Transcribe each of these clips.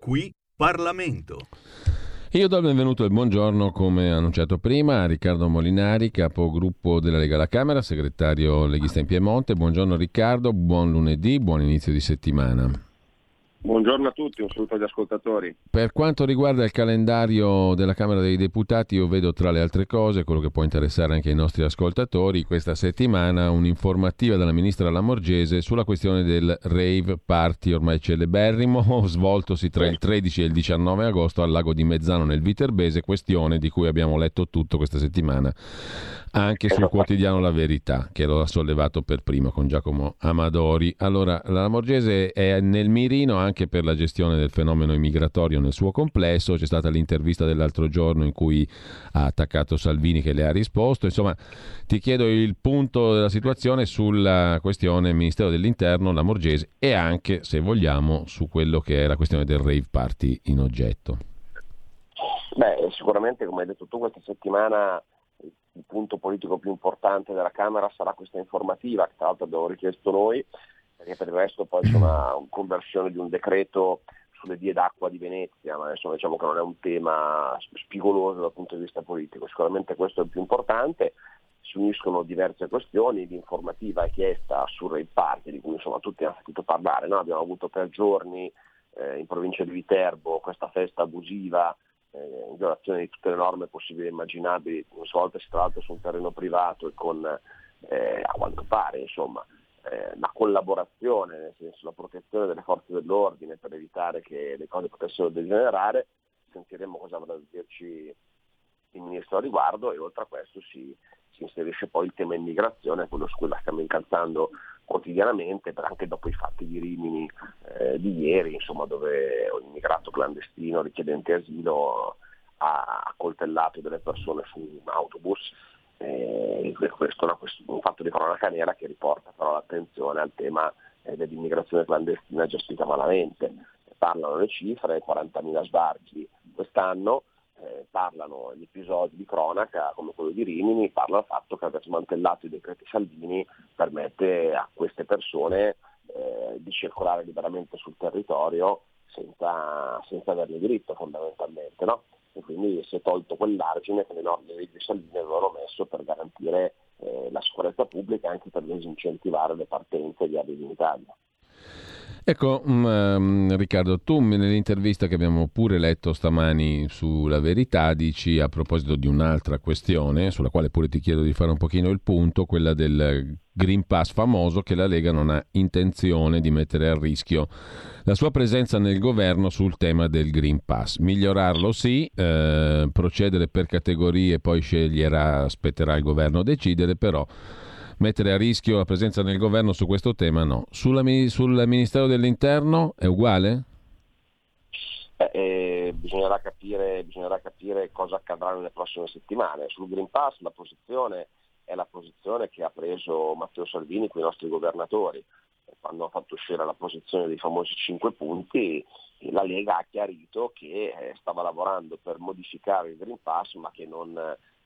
Qui Parlamento. Io do il benvenuto e il buongiorno, come annunciato prima, a Riccardo Molinari, capogruppo della Lega alla Camera, segretario leghista in Piemonte. Buongiorno Riccardo, buon lunedì, buon inizio di settimana. Buongiorno a tutti, un saluto agli ascoltatori. Per quanto riguarda il calendario della Camera dei Deputati, io vedo tra le altre cose, quello che può interessare anche ai nostri ascoltatori, questa settimana un'informativa della ministra Lamorgese sulla questione del rave party ormai celeberrimo, svoltosi tra il 13 e il 19 agosto al lago di Mezzano nel Viterbese, questione di cui abbiamo letto tutto questa settimana anche sul quotidiano La Verità, che lo ha sollevato per primo con Giacomo Amadori. Allora, la Lamorgese è nel mirino anche per la gestione del fenomeno immigratorio nel suo complesso. C'è stata l'intervista dell'altro giorno in cui ha attaccato Salvini che le ha risposto. Insomma, ti chiedo il punto della situazione sulla questione Ministero dell'Interno, Lamorgese e anche, se vogliamo, su quello che è la questione del rave party in oggetto. Beh, sicuramente, come hai detto tu, questa settimana il punto politico più importante della Camera sarà questa informativa, che tra l'altro abbiamo richiesto noi, perché per il resto poi c'è una conversione di un decreto sulle vie d'acqua di Venezia, ma insomma diciamo che non è un tema spigoloso dal punto di vista politico, sicuramente questo è il più importante, si uniscono diverse questioni, l'informativa è chiesta sul Rail Party, di cui insomma tutti hanno sentito parlare, no? abbiamo avuto per giorni eh, in provincia di Viterbo questa festa abusiva eh, in violazione di tutte le norme possibili e immaginabili, svoltesi tra l'altro su un terreno privato e con, eh, a quanto pare, insomma, eh, la collaborazione, nel senso la protezione delle forze dell'ordine per evitare che le cose potessero degenerare, sentiremo cosa avrà da dirci il Ministro a riguardo e oltre a questo si, si inserisce poi il tema immigrazione, quello su cui la stiamo incalzando quotidianamente, anche dopo i fatti di Rimini eh, di ieri, insomma, dove un immigrato clandestino richiedente asilo ha accoltellato delle persone su un autobus. Eh, questo è un fatto di cronaca nera che riporta però l'attenzione al tema eh, dell'immigrazione clandestina gestita malamente. Parlano le cifre, 40.000 sbarchi quest'anno, eh, parlano gli episodi di cronaca come quello di Rimini, parla del fatto che aver smantellato i decreti Salvini permette a queste persone eh, di circolare liberamente sul territorio senza, senza averne diritto fondamentalmente. No? E quindi si è tolto quell'argine che le norme di Salvini avevano messo per garantire eh, la sicurezza pubblica e anche per disincentivare le partenze di arrivi in Italia. Ecco, um, Riccardo, tu nell'intervista che abbiamo pure letto stamani sulla verità dici a proposito di un'altra questione, sulla quale pure ti chiedo di fare un pochino il punto, quella del Green Pass famoso che la Lega non ha intenzione di mettere a rischio la sua presenza nel governo sul tema del Green Pass. Migliorarlo sì, eh, procedere per categorie, poi sceglierà, aspetterà il governo a decidere, però mettere a rischio la presenza nel governo su questo tema no. Sulla, sul Ministero dell'Interno è uguale? Eh, eh, bisognerà, capire, bisognerà, capire, cosa accadrà nelle prossime settimane. Sul Green Pass la posizione è la posizione che ha preso Matteo Salvini con i nostri governatori. Quando ha fatto uscire la posizione dei famosi 5 punti, la Lega ha chiarito che eh, stava lavorando per modificare il Green Pass ma che non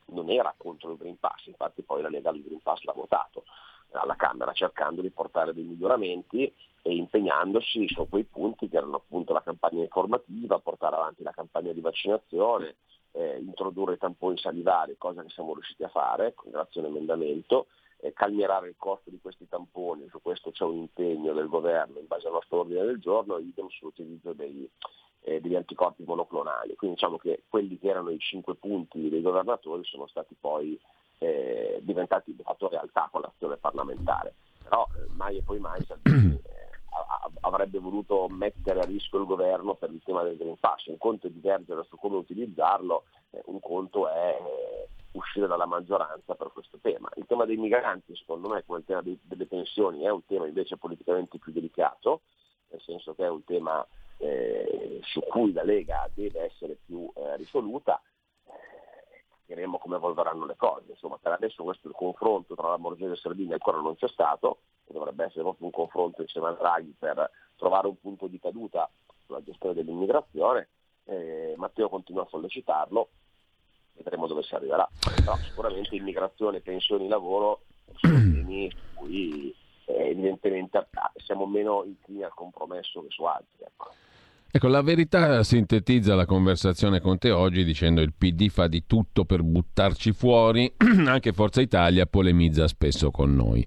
non era contro il Green Pass, infatti poi la Lega il Green Pass l'ha votato alla Camera cercando di portare dei miglioramenti e impegnandosi su quei punti che erano appunto la campagna informativa, portare avanti la campagna di vaccinazione, eh, introdurre i tamponi salivari, cosa che siamo riusciti a fare grazie a un emendamento, eh, calmierare il costo di questi tamponi, su questo c'è un impegno del governo in base al nostro ordine del giorno, idem sull'utilizzo dei, eh, degli anticorpi monoclonali. Quindi diciamo che quelli che erano i cinque punti dei governatori sono stati poi eh, diventati di fatto realtà con l'azione parlamentare. Però eh, mai e poi mai Salvini eh, avrebbe voluto mettere a rischio il governo per il tema del Green Pass. Un conto è divergere su come utilizzarlo, eh, un conto è uscire dalla maggioranza per questo tema. Il tema dei migranti, secondo me, come il tema delle pensioni, è un tema invece politicamente più delicato, nel senso che è un tema eh, su cui la Lega deve essere più eh, risoluta, vedremo come evolveranno le cose. Insomma, per adesso questo il confronto tra la Borghese e Salvini ancora non c'è stato, dovrebbe essere proprio un confronto insieme a Draghi per trovare un punto di caduta sulla gestione dell'immigrazione. Eh, Matteo continua a sollecitarlo, vedremo dove si arriverà. Però sicuramente immigrazione, pensioni, lavoro sono temi su cui eh, evidentemente siamo meno inclini al compromesso che su altri. Ecco. Ecco, la verità sintetizza la conversazione con te oggi dicendo il PD fa di tutto per buttarci fuori, anche Forza Italia polemizza spesso con noi.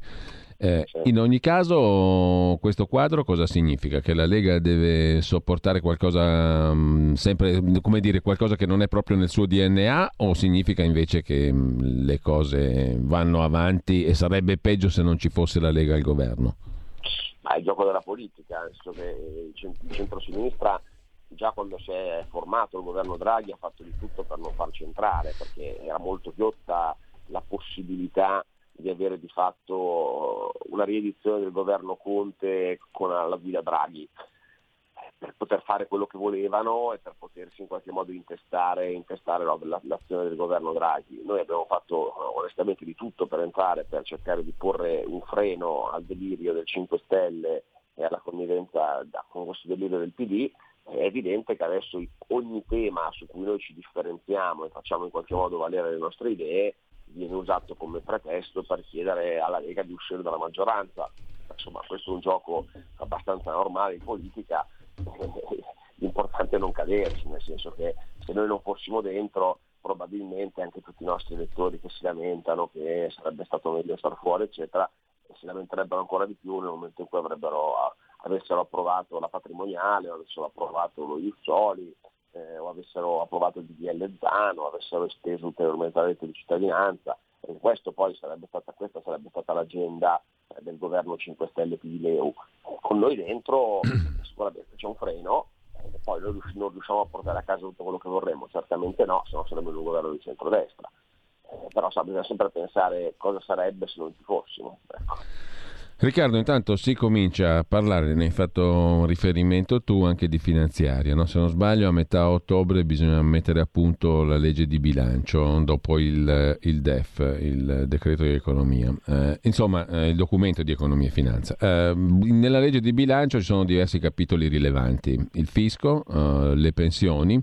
Eh, in ogni caso, questo quadro cosa significa? Che la Lega deve sopportare qualcosa, mh, mm, sempre, come dire, qualcosa che non è proprio nel suo DNA o significa invece che mh, mm, le cose vanno avanti e sarebbe peggio se non ci fosse la Lega al governo? Ma è il gioco della politica, che il centro-sinistra già quando si è formato il governo Draghi ha fatto di tutto per non farci entrare, perché era molto ghiotta la possibilità di avere di fatto una riedizione del governo Conte con la guida Draghi per poter fare quello che volevano e per potersi in qualche modo intestare, intestare l'azione del governo Draghi. Noi abbiamo fatto onestamente di tutto per entrare, per cercare di porre un freno al delirio del 5 Stelle e alla connivenza con questo delirio del PD. È evidente che adesso ogni tema su cui noi ci differenziamo e facciamo in qualche modo valere le nostre idee viene usato come pretesto per chiedere alla Lega di uscire dalla maggioranza. Insomma, questo è un gioco abbastanza normale in politica, l'importante è non caderci, nel senso che se noi non fossimo dentro probabilmente anche tutti i nostri elettori che si lamentano che sarebbe stato meglio star fuori, eccetera, si lamenterebbero ancora di più nel momento in cui avessero approvato la patrimoniale, avessero approvato lo Iussoli, eh, o avessero approvato il DDL Zano, avessero esteso ulteriormente la rete di cittadinanza. E questo poi sarebbe stata, questa sarebbe stata l'agenda eh, del governo 5 Stelle più di Leu. Con noi dentro sicuramente c'è un freno, e poi noi non riusciamo a portare a casa tutto quello che vorremmo, certamente no, se no sarebbe un governo di centrodestra. Eh, però sa, bisogna sempre pensare cosa sarebbe se non ci fossimo. Ecco. Riccardo, intanto si comincia a parlare, ne hai fatto riferimento tu anche di finanziaria, no? se non sbaglio a metà ottobre bisogna mettere a punto la legge di bilancio dopo il, il DEF, il decreto di economia, eh, insomma eh, il documento di economia e finanza. Eh, nella legge di bilancio ci sono diversi capitoli rilevanti, il fisco, eh, le pensioni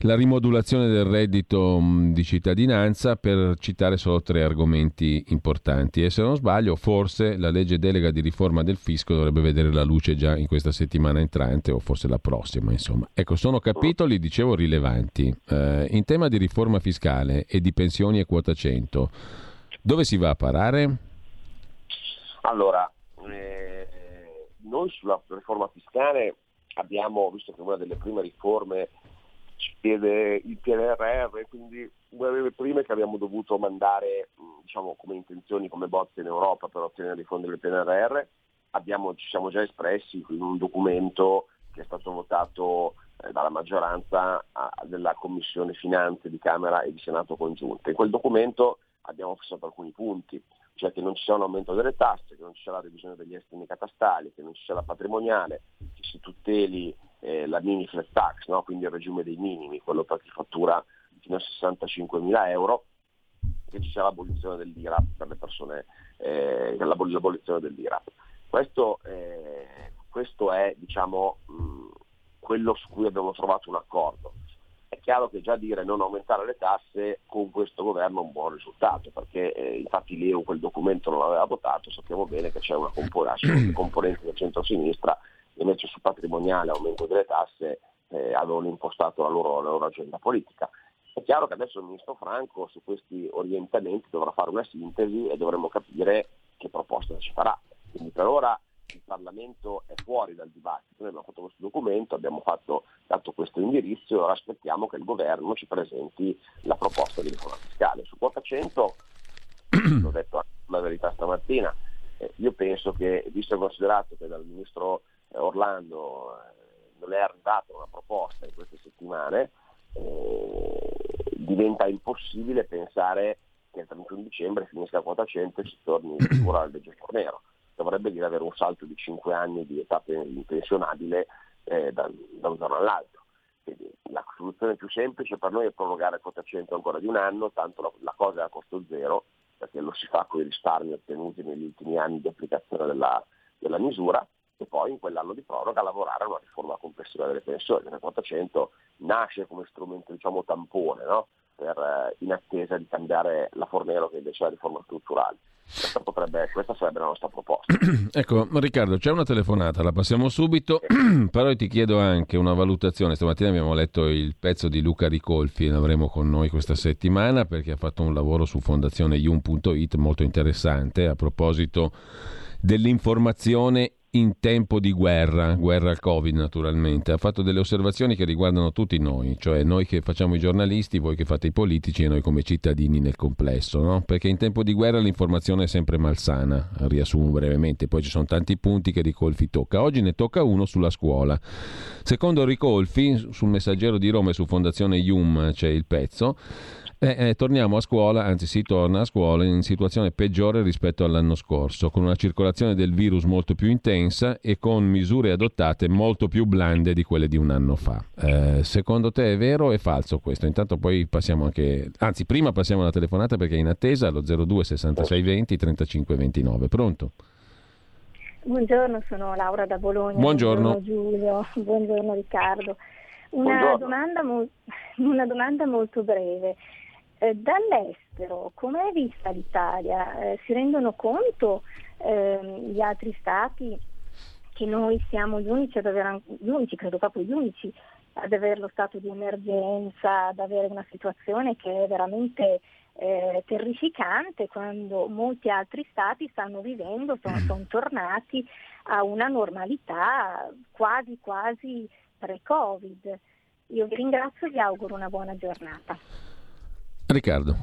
la rimodulazione del reddito mm, di cittadinanza per citare solo tre argomenti importanti e se non sbaglio forse la legge delega di riforma del fisco dovrebbe vedere la luce già in questa settimana entrante o forse la prossima insomma. Ecco sono capitoli dicevo rilevanti eh, in tema di riforma fiscale e di pensioni e quota 100 dove si va a parare? Allora eh, noi sulla riforma fiscale abbiamo visto che una delle prime riforme ci chiede il PNRR, quindi una delle prime che abbiamo dovuto mandare diciamo, come intenzioni, come bozze in Europa per ottenere i fondi del PNRR, abbiamo, ci siamo già espressi in un documento che è stato votato eh, dalla maggioranza della Commissione Finanze di Camera e di Senato congiunte. In quel documento abbiamo fissato alcuni punti, cioè che non ci sia un aumento delle tasse, che non ci sia la revisione degli estimi catastali, che non ci sia la patrimoniale, che si tuteli eh, la mini flat tax, no? quindi il regime dei minimi, quello per chi fattura fino a 65 mila euro, che ci sia l'abolizione dell'IRAP per le persone, eh, l'abolizione dell'IRAP. Questo, eh, questo è diciamo, mh, quello su cui abbiamo trovato un accordo. È chiaro che già dire non aumentare le tasse con questo governo è un buon risultato, perché eh, infatti l'EU quel documento non l'aveva votato, sappiamo bene che c'è una componente del centro-sinistra invece su patrimoniale, aumento delle tasse, eh, avevano impostato la loro, la loro agenda politica. È chiaro che adesso il ministro Franco su questi orientamenti dovrà fare una sintesi e dovremo capire che proposta ci farà. Quindi per ora il Parlamento è fuori dal dibattito, noi abbiamo fatto questo documento, abbiamo fatto, dato questo indirizzo e ora aspettiamo che il governo ci presenti la proposta di riforma fiscale. Su quota 100, l'ho detto la verità stamattina, eh, io penso che, visto e considerato che dal ministro Orlando eh, non è arrivata una proposta in queste settimane, eh, diventa impossibile pensare che il 31 dicembre finisca a quota 100 e si torni ancora al vecchio nero. Dovrebbe dire avere un salto di 5 anni di età pensionabile eh, da, da, un giorno all'altro. Quindi la soluzione più semplice per noi è prorogare quota 100 ancora di un anno, tanto la, la cosa è a costo zero, perché lo si fa con i risparmi ottenuti negli ultimi anni di applicazione della, della misura e poi in quell'anno di proroga lavorare a una riforma complessiva delle pensioni, quota 100 nasce come strumento diciamo, tampone no? per, eh, in attesa di cambiare la Fornero che invece è la riforma strutturale. Questa, potrebbe, questa sarebbe la nostra proposta. ecco, Riccardo, c'è una telefonata, la passiamo subito, però ti chiedo anche una valutazione. Stamattina abbiamo letto il pezzo di Luca Ricolfi, l'avremo con noi questa settimana perché ha fatto un lavoro su fondazioneium.it molto interessante a proposito dell'informazione in tempo di guerra, guerra al Covid naturalmente, ha fatto delle osservazioni che riguardano tutti noi, cioè noi che facciamo i giornalisti, voi che fate i politici e noi come cittadini nel complesso, no? perché in tempo di guerra l'informazione è sempre malsana, riassumo brevemente, poi ci sono tanti punti che Ricolfi tocca, oggi ne tocca uno sulla scuola. Secondo Ricolfi, sul messaggero di Roma e su Fondazione Ium c'è il pezzo, eh, eh, torniamo a scuola, anzi si torna a scuola in situazione peggiore rispetto all'anno scorso, con una circolazione del virus molto più intensa e con misure adottate molto più blande di quelle di un anno fa. Eh, secondo te è vero o è falso questo? Intanto poi passiamo anche, anzi prima passiamo alla telefonata perché è in attesa allo 02 66 20 35 29. Pronto? Buongiorno, sono Laura da Bologna. Buongiorno, buongiorno Giulio, buongiorno Riccardo. Una, Domanda, una domanda molto breve. Eh, dall'estero, come è vista l'Italia? Eh, si rendono conto eh, gli altri stati che noi siamo gli unici ad avere, gli unici, credo proprio gli unici, ad avere lo stato di emergenza, ad avere una situazione che è veramente eh, terrificante quando molti altri stati stanno vivendo, sono, sono tornati a una normalità quasi quasi pre-Covid. Io vi ringrazio e vi auguro una buona giornata. Riccardo.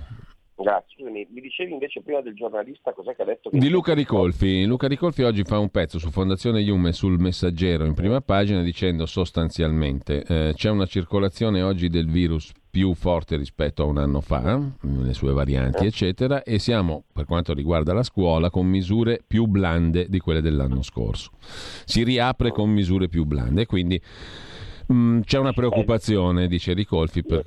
Grazie. mi dicevi invece prima del giornalista cos'è che ha detto? Che di Luca Ricolfi. Luca Ricolfi oggi fa un pezzo su Fondazione Iume sul messaggero in prima pagina dicendo sostanzialmente eh, c'è una circolazione oggi del virus più forte rispetto a un anno fa, le sue varianti, eccetera, e siamo, per quanto riguarda la scuola, con misure più blande di quelle dell'anno scorso. Si riapre con misure più blande, quindi mh, mm, c'è una preoccupazione, dice Ricolfi, per,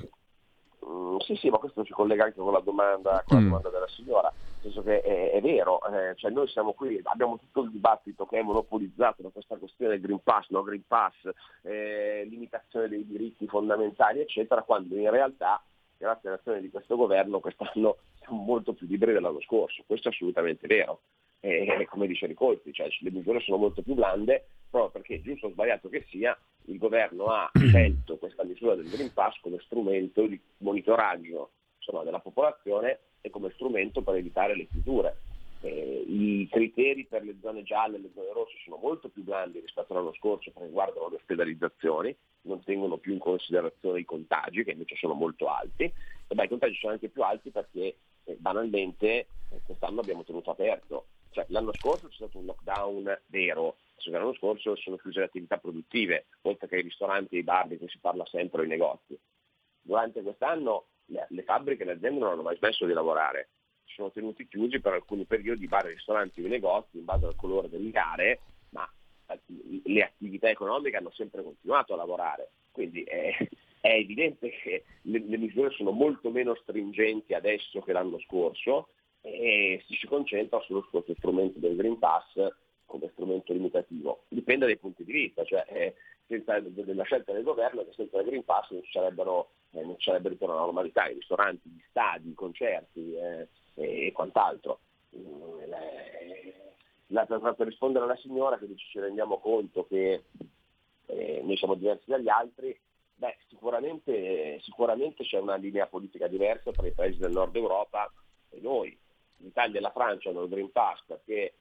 sì, sì, ma questo ci collega anche con la domanda, con la mm. domanda della signora, nel senso che è, è vero, eh, cioè noi siamo qui, abbiamo tutto il dibattito che è monopolizzato da questa questione del Green Pass, no Green Pass, eh, limitazione dei diritti fondamentali, eccetera, quando in realtà grazie all'azione di questo governo quest'anno siamo molto più liberi dell'anno scorso, questo è assolutamente vero. E, come dice Ricolfi, cioè, le misure sono molto più blande, proprio perché giusto o sbagliato che sia, il governo ha scelto questa misura del Green Pass come strumento di monitoraggio insomma, della popolazione e come strumento per evitare le chiusure. Eh, I criteri per le zone gialle e le zone rosse sono molto più grandi rispetto all'anno scorso perché riguardano le ospedalizzazioni, non tengono più in considerazione i contagi che invece sono molto alti e beh, i contagi sono anche più alti perché eh, banalmente eh, quest'anno abbiamo tenuto aperto. Cioè, l'anno scorso c'è stato un lockdown vero, l'anno scorso sono chiuse le attività produttive, oltre che i ristoranti e i bar di cui si parla sempre, o i negozi. Durante quest'anno le, le fabbriche e le aziende non hanno mai smesso di lavorare, si sono tenuti chiusi per alcuni periodi bar, ristoranti e negozi in base al colore delle gare, ma eh, le attività economiche hanno sempre continuato a lavorare. Quindi è, è evidente che le, le, misure sono molto meno stringenti adesso che l'anno scorso e si, concentra sullo strumento del Green Pass come strumento limitativo. Dipende dai punti di vista, cioè eh, senza della scelta del governo che senza il Green Pass non ci sarebbero, eh, non ci sarebbe ritorno alla normalità, i ristoranti, gli stadi, i concerti eh, e quant'altro. Mm, la, per, per, rispondere alla signora che dice ci rendiamo conto che eh, noi siamo diversi dagli altri, beh, sicuramente, sicuramente c'è una linea politica diversa tra i paesi del nord Europa e noi. L'Italia e la Francia hanno il Green Pass perché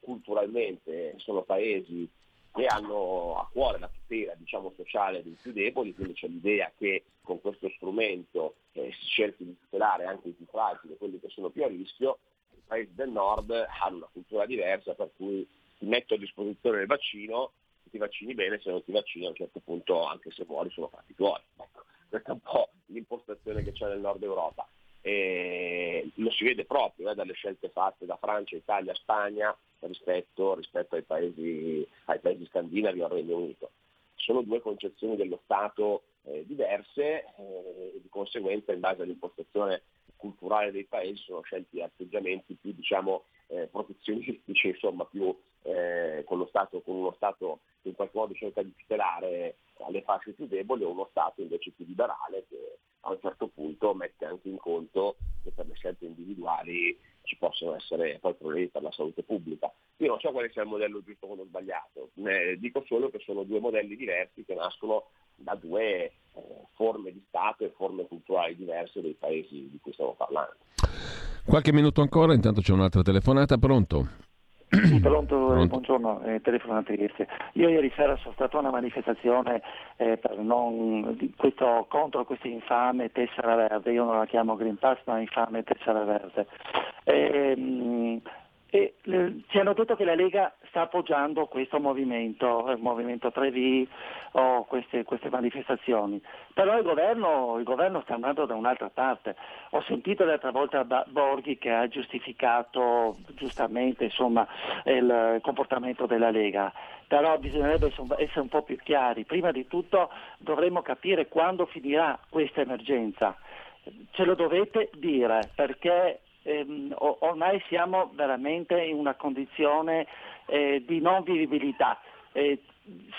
culturalmente sono paesi che hanno a cuore la tutela diciamo, sociale dei più deboli, quindi c'è l'idea che con questo strumento eh, si cerchi di tutelare anche i più fragili, quelli che sono più a rischio, i paesi del nord hanno una cultura diversa per cui ti metto a disposizione il vaccino, se ti vaccini bene, se non ti vaccini a un certo punto anche se muori sono fatti tuoi. Ecco, questa è un po' l'impostazione che c'è nel nord Europa e lo si vede proprio eh, dalle scelte fatte da Francia, Italia, Spagna rispetto, rispetto ai, paesi, ai, paesi, scandinavi o al Regno Unito. Sono due concezioni dello Stato eh, diverse eh, e di conseguenza in base all'impostazione culturale dei paesi sono scelti atteggiamenti più diciamo, eh, protezionistici, insomma più eh, con, stato, con, uno Stato che in qualche modo cerca di tutelare alle fasce più deboli o uno Stato invece più liberale che a un certo punto mette anche in conto che per le scelte individuali ci possono essere poi problemi per la salute pubblica. Io non so quale sia il modello giusto o sbagliato, eh, dico solo che sono due modelli diversi che nascono da due eh, forme di Stato e forme culturali diverse dei paesi di cui stiamo parlando. Qualche minuto ancora, intanto c'è un'altra telefonata, pronto? Sì, pronto, pronto. buongiorno, eh, telefono Trieste. Io ieri sera sono stato a una manifestazione eh, non, questo, contro questa infame tessera verde, io non la chiamo Green Pass ma infame tessera verde. E, mh, e, eh, ci hanno detto che la Lega sta appoggiando questo movimento, il movimento 3V o queste, queste manifestazioni, però il governo, il governo, sta andando da un'altra parte. Ho sentito l'altra volta Borghi che ha giustificato giustamente insomma, il comportamento della Lega, però bisognerebbe essere un po' più chiari. Prima di tutto dovremmo capire quando finirà questa emergenza. Ce lo dovete dire perché ehm, ormai siamo veramente in una condizione eh, di non vivibilità. Eh,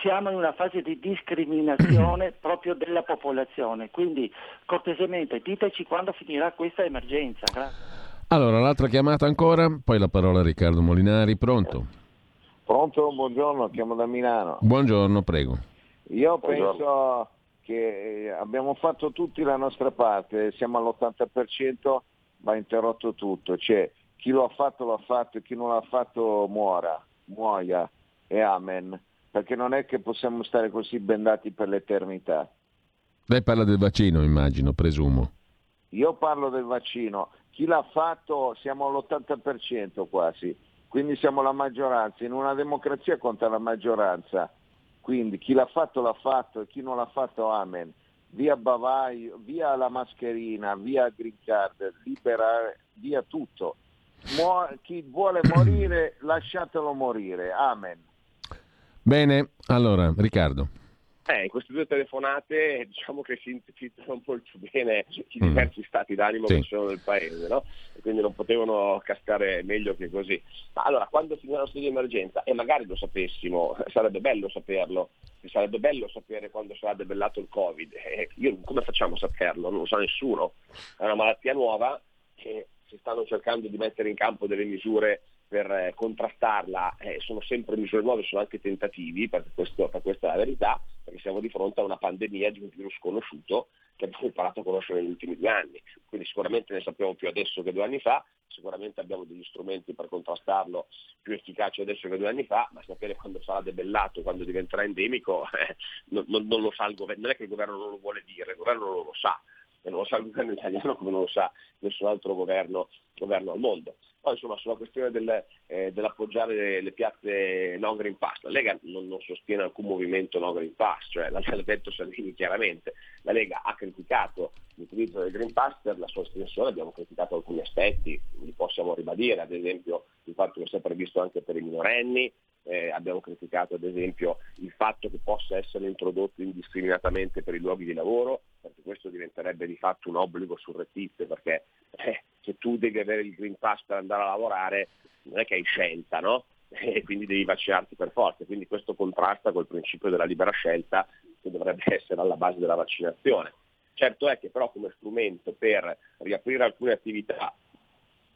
siamo in una fase di discriminazione proprio della popolazione, quindi cortesemente diteci quando finirà questa emergenza. Grazie. Allora, l'altra chiamata ancora, poi la parola a Riccardo Molinari, pronto? Pronto, buongiorno, chiamo da Milano. Buongiorno, prego. Io penso che abbiamo fatto tutti la nostra parte, siamo all'80%, va interrotto tutto, cioè chi lo ha fatto lo ha fatto e chi non l'ha fatto muora, muoia e amen, perché non è che possiamo stare così bendati per l'eternità. Lei parla del vaccino, immagino, presumo. Io parlo del vaccino, chi l'ha fatto siamo all'80% quasi, quindi siamo la maggioranza, in una democrazia conta la maggioranza, quindi chi l'ha fatto l'ha fatto e chi non l'ha fatto amen via bavaglio, via la mascherina, via green card, liberare, via tutto. Mu- chi vuole morire, lasciatelo morire. Amen. Bene, allora, Riccardo. Eh, in queste due telefonate diciamo che sintetizzano molto bene i mm. diversi mm. stati d'animo sì. che sono nel paese, no? E quindi non potevano cascare meglio che così. Ma allora, quando finirà lo stato di emergenza, e magari lo sapessimo, sarebbe bello saperlo, sarebbe bello sapere quando sarà debellato il Covid. Eh, io, come facciamo a saperlo? Non lo sa nessuno. È una malattia nuova che si stanno cercando di mettere in campo delle misure per eh, contrastarla eh, sono sempre misure nuove, sono anche tentativi, perché, questo, per questa è la verità, perché siamo di fronte a una pandemia di un virus conosciuto che abbiamo imparato a conoscere negli ultimi due anni. Quindi sicuramente ne sappiamo più adesso che due anni fa, sicuramente abbiamo degli strumenti per contrastarlo più efficaci adesso che due anni fa, ma sapere quando sarà debellato, quando diventerà endemico, eh, non, non, non, lo sa il governo, non è che il governo non lo vuole dire, il governo non lo sa, e non lo sa il governo italiano come non lo sa nessun altro governo, governo al mondo. Poi insomma sulla questione del, eh, dell'appoggiare le, le, piazze no Green Pass, la Lega non, non, sostiene alcun movimento no Green Pass, cioè detto Salvini chiaramente, la Lega ha criticato l'utilizzo del Green Pass per la sua estensione, abbiamo criticato alcuni aspetti, li possiamo ribadire, ad esempio il fatto che sia previsto anche per i minorenni, eh, abbiamo criticato ad esempio il fatto che possa essere introdotto indiscriminatamente per i luoghi di lavoro, perché questo diventerebbe di fatto un obbligo surrettizio, perché eh, se tu devi avere il Green Pass per andare a lavorare non è che hai scelta, no? E quindi devi vaccinarti per forza, quindi questo contrasta col principio della libera scelta che dovrebbe essere alla base della vaccinazione. Certo è che però come strumento per riaprire alcune attività,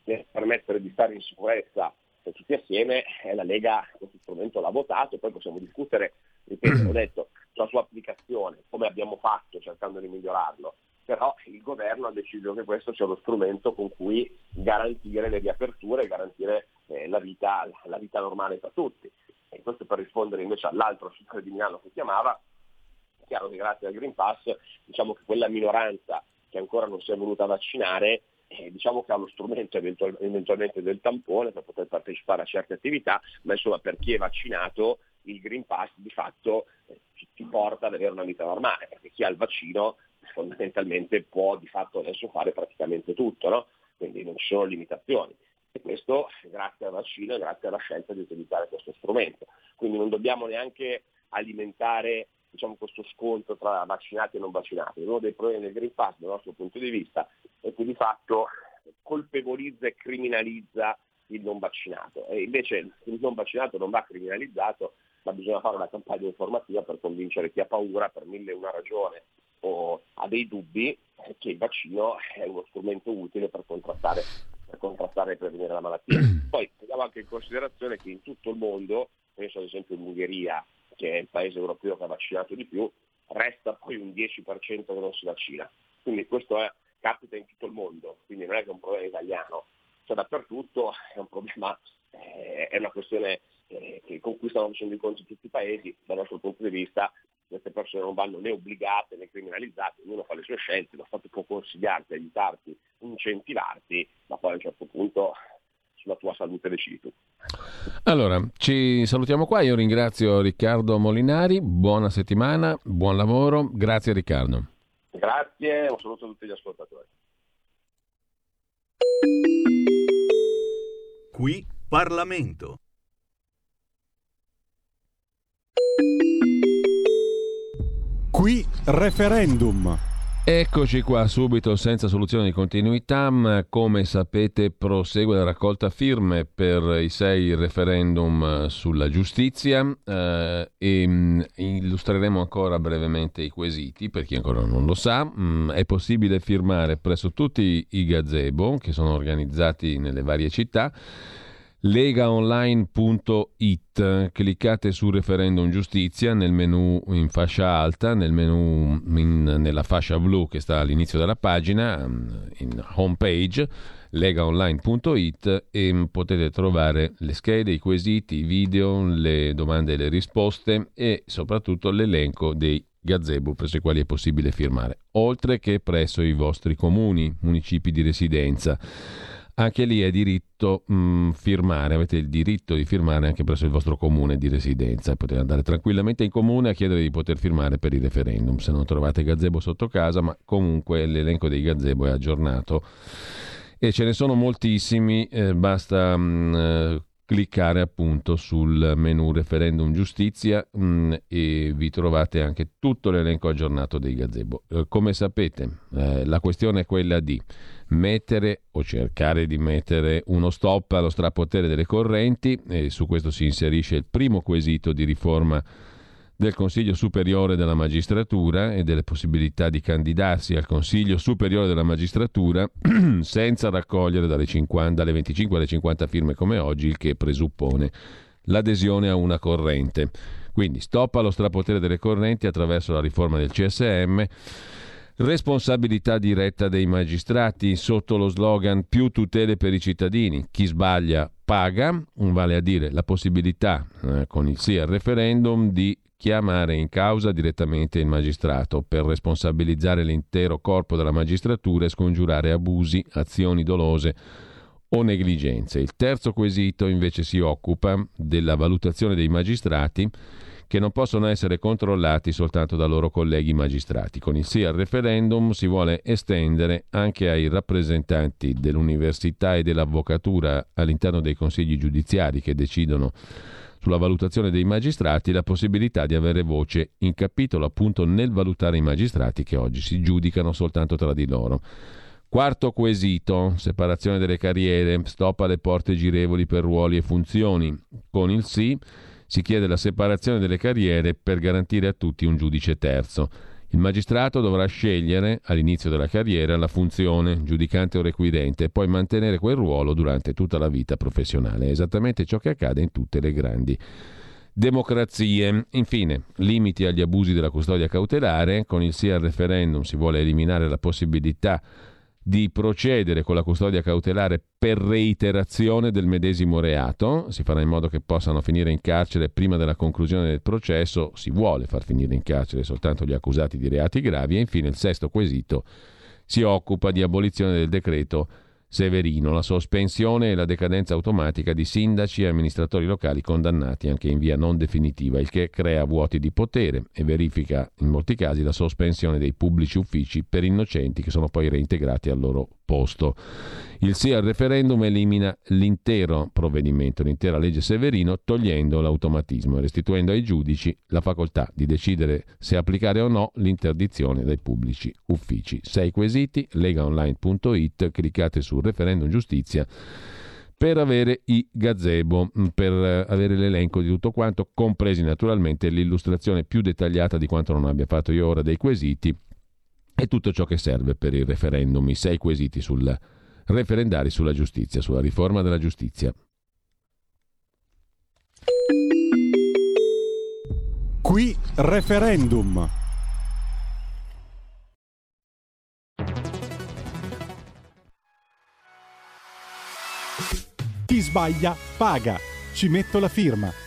per permettere di stare in sicurezza tutti assieme, eh, la Lega questo strumento l'ha votato, poi possiamo discutere, ripeto, ho detto, sulla sua applicazione, come abbiamo fatto cercando di migliorarlo, però il governo ha deciso che questo sia lo strumento con cui garantire le riaperture e garantire eh, la, vita, la, vita, normale per tutti. E questo per rispondere invece all'altro signore di Milano che chiamava, è chiaro che grazie al Green Pass diciamo che quella minoranza che ancora non si è voluta vaccinare eh, diciamo che ha lo strumento eventual- eventualmente del tampone per poter partecipare a certe attività, ma insomma per chi è vaccinato il Green Pass di fatto eh, ti porta ad avere una vita normale, perché chi ha il vaccino fondamentalmente può di fatto adesso fare praticamente tutto, no? quindi non ci sono limitazioni. E questo grazie al vaccino e grazie alla scelta di utilizzare questo strumento. Quindi non dobbiamo neanche alimentare diciamo, questo scontro tra vaccinati e non vaccinati. Uno dei problemi del Green Pass dal nostro punto di vista è che di fatto colpevolizza e criminalizza il non vaccinato. E invece il non vaccinato non va criminalizzato, ma bisogna fare una campagna informativa per convincere chi ha paura per mille e una ragione o ha dei dubbi che il vaccino è uno strumento utile per contrastare per contrastare e prevenire la malattia. Poi teniamo anche in considerazione che in tutto il mondo, penso ad esempio all'Ungheria, che è il paese europeo che ha vaccinato di più, resta poi un 10% che non si vaccina. Quindi questo è, capita in tutto il mondo, quindi non è che è un problema italiano, cioè dappertutto è un problema, eh, è una questione eh, con cui stanno facendo i conti tutti i paesi, dal nostro punto di vista queste persone non vanno né obbligate né criminalizzate, ognuno fa le sue scelte, lo Stato può consigliarti, aiutarti, incentivarti, ma poi a un certo punto sulla tua salute decidi tu. Allora, ci salutiamo qua, io ringrazio Riccardo Molinari, buona settimana, buon lavoro, grazie Riccardo. Grazie, un saluto a tutti gli ascoltatori. Qui Parlamento. Qui referendum. Eccoci qua subito senza soluzione di continuità, come sapete prosegue la raccolta firme per i sei referendum sulla giustizia eh, e mm, illustreremo ancora brevemente i quesiti per chi ancora non lo sa. Mm, è possibile firmare presso tutti i gazebo che sono organizzati nelle varie città legaonline.it, cliccate su referendum giustizia nel menu in fascia alta, nel menu in, nella fascia blu che sta all'inizio della pagina, in home page, legaonline.it e potete trovare le schede, i quesiti, i video, le domande e le risposte e soprattutto l'elenco dei gazebo presso i quali è possibile firmare, oltre che presso i vostri comuni, municipi di residenza anche lì è diritto mh, mm, firmare, avete il diritto di firmare anche presso il vostro comune di residenza. Potete andare tranquillamente in comune a chiedere di poter firmare per il referendum. Se non trovate gazebo sotto casa, ma comunque l'elenco dei gazebo è aggiornato. E ce ne sono moltissimi, eh, basta mh, mm, eh, cliccare appunto sul menu referendum giustizia mh, mm, e vi trovate anche tutto l'elenco aggiornato dei gazebo. Eh, come sapete, eh, la questione è quella di mettere o cercare di mettere uno stop allo strapotere delle correnti e su questo si inserisce il primo quesito di riforma del Consiglio Superiore della Magistratura e delle possibilità di candidarsi al Consiglio Superiore della Magistratura senza raccogliere dalle, 50, dalle 25 alle 50 firme come oggi, il che presuppone l'adesione a una corrente. Quindi stop allo strapotere delle correnti attraverso la riforma del CSM Responsabilità diretta dei magistrati sotto lo slogan più tutele per i cittadini. Chi sbaglia paga, vale a dire la possibilità eh, con il sì al referendum di chiamare in causa direttamente il magistrato per responsabilizzare l'intero corpo della magistratura e scongiurare abusi, azioni dolose o negligenze. Il terzo quesito invece si occupa della valutazione dei magistrati che non possono essere controllati soltanto da loro colleghi magistrati. Con il sì al referendum si vuole estendere anche ai rappresentanti dell'università e dell'avvocatura all'interno dei consigli giudiziari che decidono sulla valutazione dei magistrati la possibilità di avere voce in capitolo appunto nel valutare i magistrati che oggi si giudicano soltanto tra di loro. Quarto quesito, separazione delle carriere, stop alle porte girevoli per ruoli e funzioni. Con il sì si chiede la separazione delle carriere per garantire a tutti un giudice terzo. Il magistrato dovrà scegliere all'inizio della carriera la funzione giudicante o requirente e poi mantenere quel ruolo durante tutta la vita professionale. È esattamente ciò che accade in tutte le grandi democrazie. Infine, limiti agli abusi della custodia cautelare. Con il sì al referendum si vuole eliminare la possibilità di procedere con la custodia cautelare per reiterazione del medesimo reato, si farà in modo che possano finire in carcere prima della conclusione del processo, si vuole far finire in carcere soltanto gli accusati di reati gravi e infine il sesto quesito si occupa di abolizione del decreto Severino, la sospensione e la decadenza automatica di sindaci e amministratori locali condannati anche in via non definitiva, il che crea vuoti di potere e verifica in molti casi la sospensione dei pubblici uffici per innocenti che sono poi reintegrati al loro posto. Il sì al referendum elimina l'intero provvedimento, l'intera legge Severino, togliendo l'automatismo e restituendo ai giudici la facoltà di decidere se applicare o no l'interdizione dai pubblici uffici. Sei quesiti, legaonline.it, cliccate su referendum giustizia per avere i gazebo, per avere l'elenco di tutto quanto, compresi naturalmente l'illustrazione più dettagliata di quanto non abbia fatto io ora dei quesiti e tutto ciò che serve per il referendum, i sei quesiti sul referendari sulla giustizia, sulla riforma della giustizia. Qui referendum. Chi sbaglia paga. Ci metto la firma.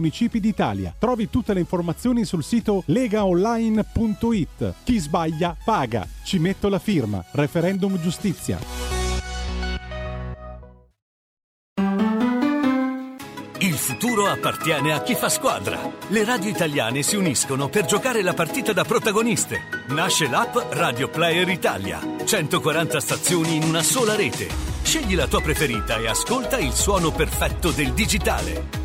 municipi d'Italia. Trovi tutte le informazioni sul sito legaonline.it. Chi sbaglia paga. Ci metto la firma. Referendum giustizia. Il futuro appartiene a chi fa squadra. Le radio italiane si uniscono per giocare la partita da protagoniste. Nasce l'app Radio Player Italia. 140 stazioni in una sola rete. Scegli la tua preferita e ascolta il suono perfetto del digitale.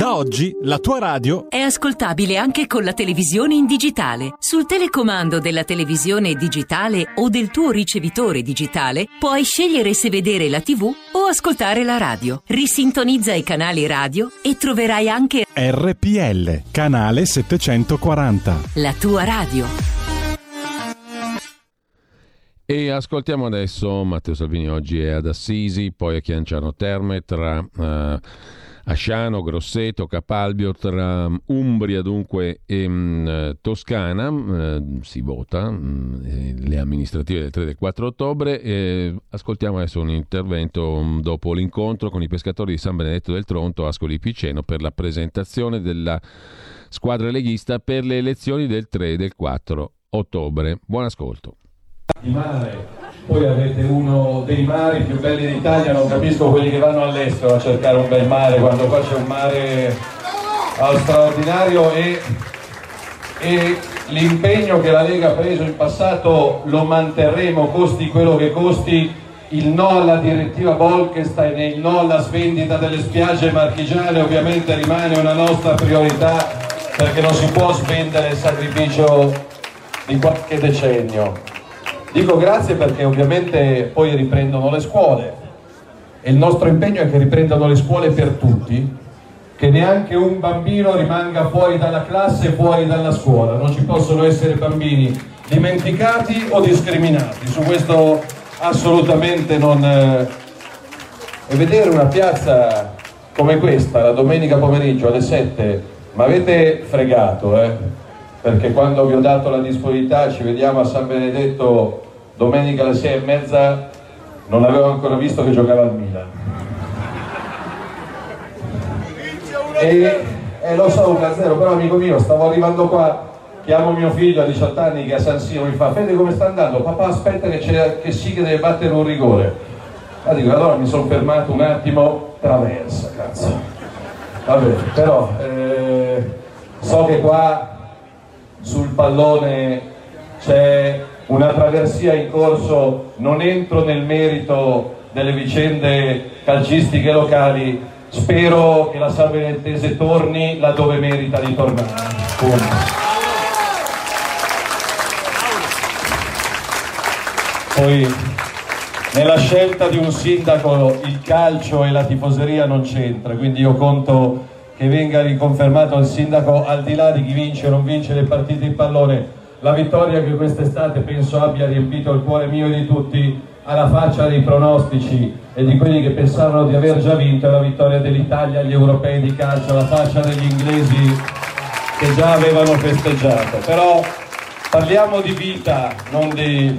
Da oggi la tua radio è ascoltabile anche con la televisione in digitale. Sul telecomando della televisione digitale o del tuo ricevitore digitale puoi scegliere se vedere la TV o ascoltare la radio. Risintonizza i canali radio e troverai anche RPL, canale 740. La tua radio. E ascoltiamo adesso Matteo Salvini oggi è ad Assisi, poi a Chianciano Terme tra uh, Asciano, Grosseto, Capalbio, tra um, Umbria dunque e um, Toscana uh, si vota um, le amministrative del 3 e del 4 ottobre e ascoltiamo adesso un intervento dopo l'incontro con i pescatori di San Benedetto del Tronto, Ascoli Piceno per la presentazione della squadra leghista per le elezioni del 3 e del 4 ottobre. Buon ascolto. Di mare poi avete uno dei mari più belli d'Italia, non capisco quelli che vanno all'estero a cercare un bel mare quando qua c'è un mare straordinario e, e l'impegno che la Lega ha preso in passato lo manterremo, costi quello che costi, il no alla direttiva Bolkestein e il no alla svendita delle spiagge marchigiane ovviamente rimane una nostra priorità perché non si può spendere il sacrificio di qualche decennio. Dico grazie perché ovviamente poi riprendono le scuole. E il nostro impegno è che riprendano le scuole per tutti, che neanche un bambino rimanga fuori dalla classe, fuori dalla scuola, non ci possono essere bambini dimenticati o discriminati, su questo assolutamente non... E vedere una piazza come questa la domenica pomeriggio alle 7, ma avete fregato, eh? Perché quando vi ho dato la disponibilità ci vediamo a San Benedetto domenica alle sei e mezza non avevo ancora visto che giocava al Milan. E, e lo so 1-0 però amico mio stavo arrivando qua chiamo mio figlio a 18 anni che a San Siro mi fa Fede come sta andando? papà aspetta che, che sì che deve battere un rigore. Ma dico allora mi sono fermato un attimo traversa cazzo. Vabbè però eh, so che qua sul pallone c'è una traversia in corso, non entro nel merito delle vicende calcistiche locali, spero che la Salvenettese torni laddove merita di tornare. Punto. Poi nella scelta di un sindaco il calcio e la tifoseria non c'entra, quindi io conto che venga riconfermato il sindaco al di là di chi vince o non vince le partite in pallone. La vittoria che quest'estate penso abbia riempito il cuore mio e di tutti alla faccia dei pronostici e di quelli che pensavano di aver già vinto la vittoria dell'Italia agli europei di calcio, alla faccia degli inglesi che già avevano festeggiato. Però parliamo di vita, non, di,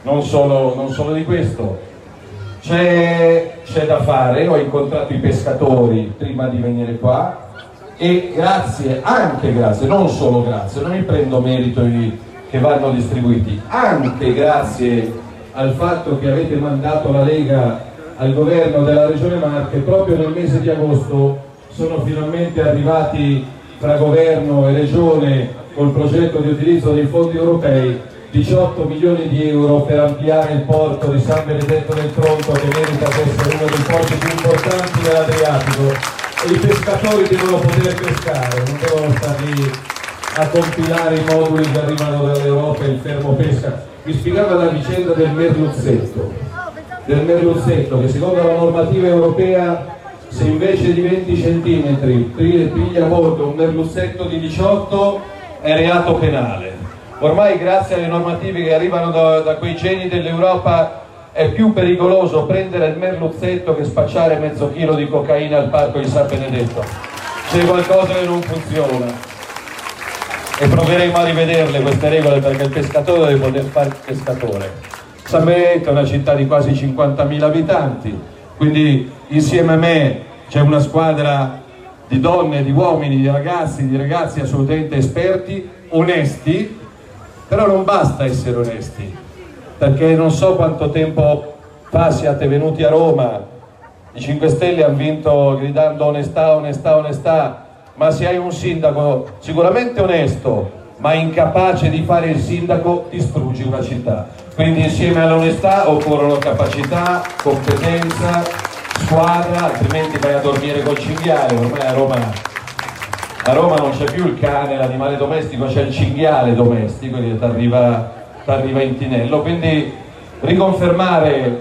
non, solo, non solo, di questo. C'è, da fare, ho incontrato i pescatori prima di venire qua e grazie, anche grazie, non solo grazie, non mi prendo merito che vanno distribuiti, anche grazie al fatto che avete mandato la Lega al governo della Regione Marche, proprio nel mese di agosto sono finalmente arrivati tra governo e regione col progetto di utilizzo dei fondi europei 18 milioni di euro per ampliare il porto di San Benedetto del Tronto che merita di essere uno dei porti più importanti dell'Adriatico e i pescatori devono poter pescare, non devono stare lì a compilare i moduli che arrivano dall'Europa e il fermo pesca. Vi spiegava la vicenda del merluzzetto, del merluzzetto che secondo la normativa europea se invece di 20 cm piglia bordo un merluzzetto di 18 è reato penale. Ormai grazie alle normative che arrivano da, da quei geni dell'Europa è più pericoloso prendere il merluzzetto che spacciare mezzo chilo di cocaina al parco di San Benedetto. C'è qualcosa che non funziona. E proveremo a rivederle queste regole perché il pescatore deve poter fare il pescatore. San Benedetto è una città di quasi 50.000 abitanti, quindi insieme a me c'è una squadra di donne, di uomini, di ragazzi, di ragazzi assolutamente esperti, onesti, però non basta essere onesti, perché non so quanto tempo fa siate venuti a Roma, i 5 Stelle hanno vinto gridando onestà, onestà, onestà, ma se hai un sindaco sicuramente onesto, ma incapace di fare il sindaco, distruggi una città. Quindi insieme all'onestà occorrono capacità, competenza, squadra, altrimenti vai a dormire col cinghiale, ormai a Roma, a Roma non c'è più il cane, l'animale domestico, c'è il cinghiale domestico che ti arriva, in tinello, quindi riconfermare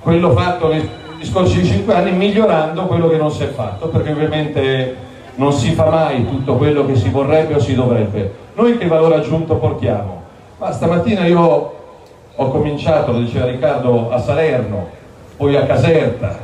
quello fatto negli scorsi cinque anni migliorando quello che non si è fatto, perché ovviamente non si fa mai tutto quello che si vorrebbe o si dovrebbe. Noi che valore aggiunto portiamo? Ma stamattina io ho cominciato, lo diceva Riccardo, a Salerno, poi a Caserta,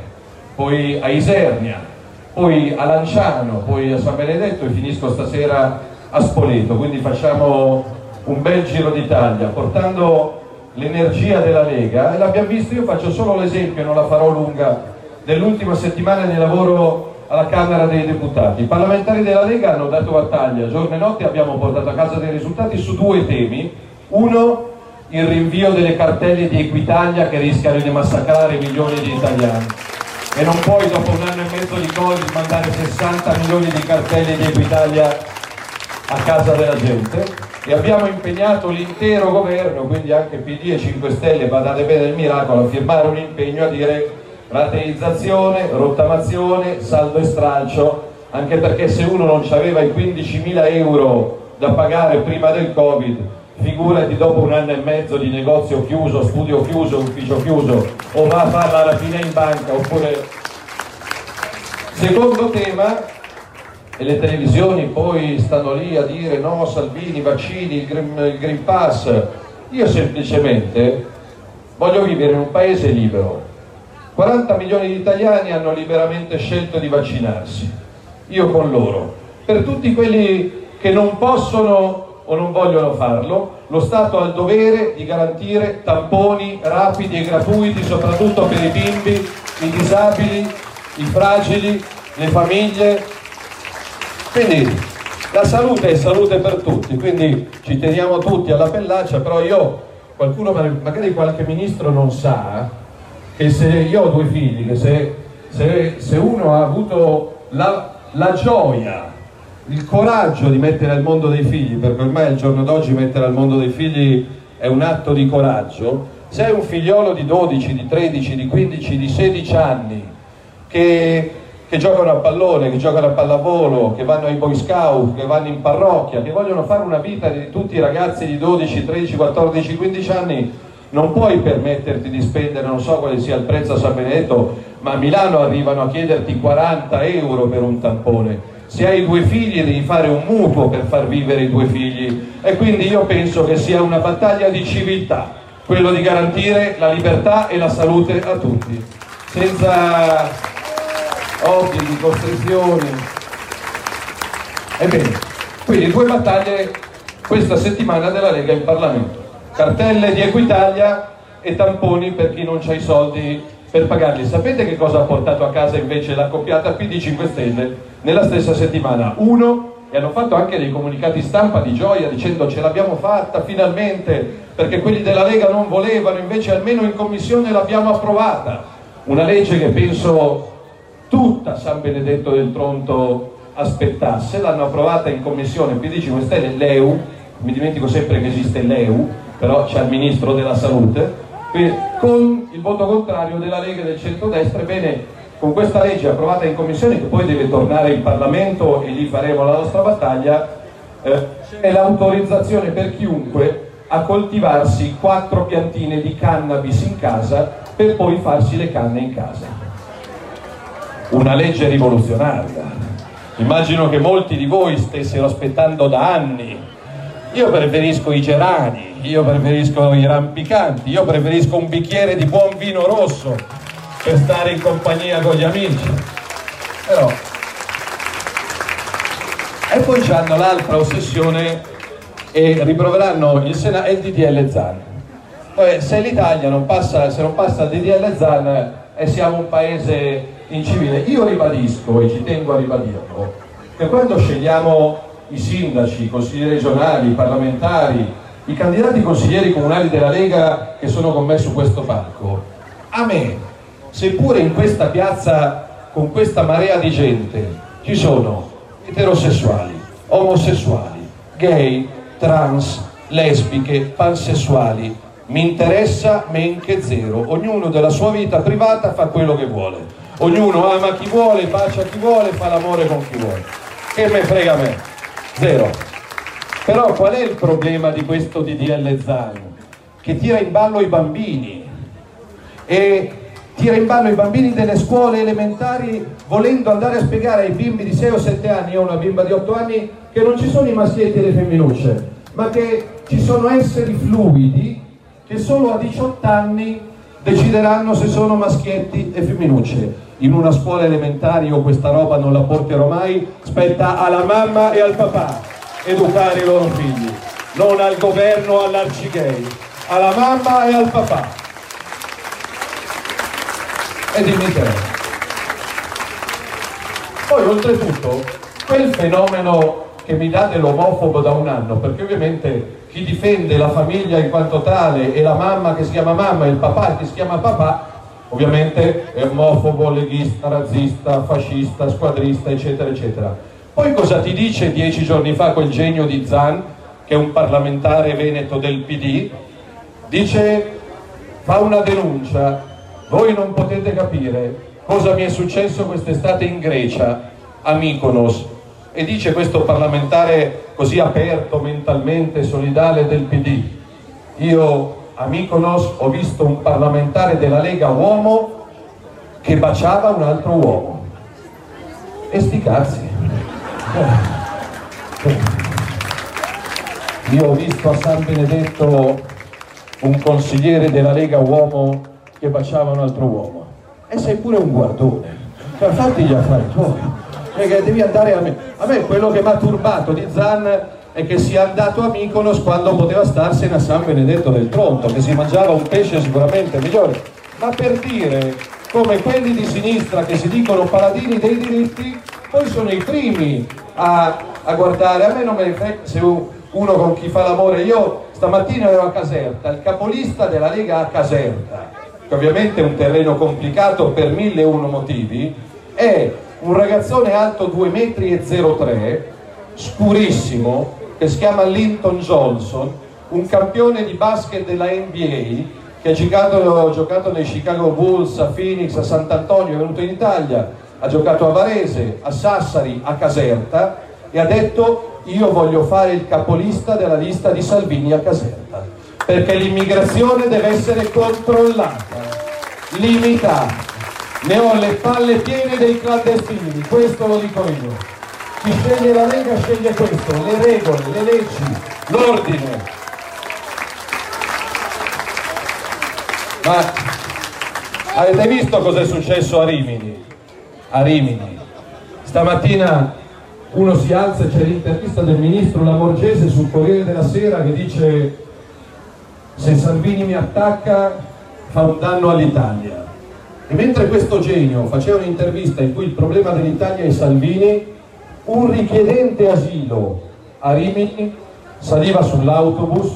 poi a Isernia, poi a Lanciano, poi a San Benedetto e finisco stasera a Spoleto, quindi facciamo un bel giro d'Italia portando l'energia della Lega e l'abbiamo visto, io faccio solo l'esempio, non la farò lunga, dell'ultima settimana di lavoro alla Camera dei Deputati. I parlamentari della Lega hanno dato battaglia, giorno e notte abbiamo portato a casa dei risultati su due temi. Uno, il rinvio delle cartelle di Equitalia che rischiano di massacrare milioni di italiani e non puoi dopo un anno e mezzo di Covid mandare 60 milioni di cartelle di Equitalia a casa della gente. E abbiamo impegnato l'intero governo, quindi anche PD e 5 Stelle, badate bene il miracolo, a firmare un impegno a dire rateizzazione, rottamazione, saldo e stralcio, anche perché se uno non aveva i 15.000 euro da pagare prima del Covid figurati dopo un anno e mezzo di negozio chiuso, studio chiuso, ufficio chiuso, o va a fare la rapina in banca, oppure... Secondo tema, e le televisioni poi stanno lì a dire no, Salvini, vaccini, il Green, il green Pass, io semplicemente voglio vivere in un paese libero. 40 milioni di italiani hanno liberamente scelto di vaccinarsi, io con loro. Per tutti quelli che non possono o non vogliono farlo, lo Stato ha il dovere di garantire tamponi rapidi e gratuiti soprattutto per i bimbi, i disabili, i fragili, le famiglie. Quindi la salute è salute per tutti, quindi ci teniamo tutti alla pellaccia, però io, qualcuno, magari qualche ministro non sa che se io ho due figli, che se, se, se uno ha avuto la, la gioia il coraggio di mettere al mondo dei figli, perché ormai al giorno d'oggi mettere al mondo dei figli è un atto di coraggio, se hai un figliolo di 12, di 13, di 15, di 16 anni che, che giocano a pallone, che giocano a pallavolo, che vanno ai boy scout, che vanno in parrocchia, che vogliono fare una vita di tutti i ragazzi di 12, 13, 14, 15 anni, non puoi permetterti di spendere, non so quale sia il prezzo a San Benedetto, ma a Milano arrivano a chiederti 40 euro per un tampone. Se hai due figli devi fare un mutuo per far vivere i due figli e quindi io penso che sia una battaglia di civiltà, quello di garantire la libertà e la salute a tutti, senza obblighi, costrizioni. Ebbene, quindi due battaglie questa settimana della Lega in Parlamento. Cartelle di Equitalia e tamponi per chi non ha i soldi per pagarli. Sapete che cosa ha portato a casa invece la coppiata PD 5 Stelle nella stessa settimana? Uno, e hanno fatto anche dei comunicati stampa di gioia dicendo ce l'abbiamo fatta finalmente perché quelli della Lega non volevano, invece almeno in commissione l'abbiamo approvata. Una legge che penso tutta San Benedetto del Tronto aspettasse, l'hanno approvata in commissione PD 5 Stelle, l'EU, mi dimentico sempre che esiste l'EU, però c'è il ministro della salute, con il voto contrario della Lega del centrodestra, ebbene con questa legge approvata in commissione che poi deve tornare in Parlamento e lì faremo la nostra battaglia, eh, c'è l'autorizzazione per chiunque a coltivarsi quattro piantine di cannabis in casa per poi farsi le canne in casa. Una legge rivoluzionaria. Immagino che molti di voi stessero aspettando da anni. Io preferisco i gerani, io preferisco i rampicanti, io preferisco un bicchiere di buon vino rosso per stare in compagnia con gli amici. Però... E poi hanno l'altra ossessione e riproveranno il Senato e il DDL Zan. Poi, se l'Italia non passa, se non passa il DDL Zan e siamo un paese incivile, io ribadisco e ci tengo a ribadirlo, che quando scegliamo i sindaci, i consiglieri regionali, i parlamentari, i candidati consiglieri comunali della Lega che sono con me su questo palco, a me seppure in questa piazza con questa marea di gente ci sono eterosessuali, omosessuali, gay, trans, lesbiche, pansessuali, mi interessa men che zero, ognuno della sua vita privata fa quello che vuole, ognuno ama chi vuole, bacia chi vuole, fa l'amore con chi vuole, che me frega me, zero. Però qual è il problema di questo DDL Zan? Che tira in ballo i bambini. E tira in ballo i bambini delle scuole elementari volendo andare a spiegare ai bimbi di 6 o 7 anni, ho una bimba di 8 anni, che non ci sono i maschietti e le femminucce, ma che ci sono esseri fluidi che solo a 18 anni decideranno se sono maschietti e femminucce. In una scuola elementare io questa roba non la porterò mai, spetta alla mamma e al papà educare i loro figli, non al governo o all'arcigay, alla mamma e al papà e dimmi te. Poi oltretutto quel fenomeno che mi dà dell'omofobo da un anno, perché ovviamente chi difende la famiglia in quanto tale e la mamma che si chiama mamma e il papà che si chiama papà, ovviamente è omofobo, leghista, razzista, fascista, squadrista, eccetera, eccetera. Poi cosa ti dice dieci giorni fa quel genio di Zan, che è un parlamentare veneto del PD? Dice, fa una denuncia voi non potete capire cosa mi è successo quest'estate in Grecia, a Mykonos, e dice questo parlamentare così aperto mentalmente, solidale del PD. Io a Mykonos ho visto un parlamentare della Lega uomo che baciava un altro uomo. E sti cazzi. Io ho visto a San Benedetto un consigliere della Lega uomo che baciava un altro uomo. E sei pure un guardone. Cioè, fatti gli affari tuoi. Perché devi andare a me. A me quello che mi ha turbato di Zan è che sia andato a Mykonos quando poteva starsene a San Benedetto del Tronto, che si mangiava un pesce sicuramente migliore. Ma per dire come quelli di sinistra che si dicono paladini dei diritti, poi sono i primi a, a guardare. A me non me ne frega se uno con chi fa l'amore. Io stamattina ero a Caserta, il capolista della Lega a Caserta che ovviamente è un terreno complicato per mille e uno motivi, è un ragazzone alto 2 metri e 03, scurissimo, che si chiama Linton Johnson, un campione di basket della NBA che ha giocato, ha giocato nei Chicago Bulls, a Phoenix, a Sant'Antonio, è venuto in Italia, ha giocato a Varese, a Sassari, a Caserta e ha detto io voglio fare il capolista della lista di Salvini a Caserta, perché l'immigrazione deve essere controllata, limitata. Ne ho le palle piene dei clandestini, questo lo dico io. Chi sceglie la Lega sceglie questo, le regole, le leggi, l'ordine. Ma avete visto cosa è successo a Rimini? A Rimini. Stamattina uno si alza e c'è l'intervista del ministro Lamorgese sul Corriere della Sera che dice se Salvini mi attacca fa un danno all'Italia. E mentre questo genio faceva un'intervista in cui il problema dell'Italia è Salvini, un richiedente asilo a Rimini saliva sull'autobus,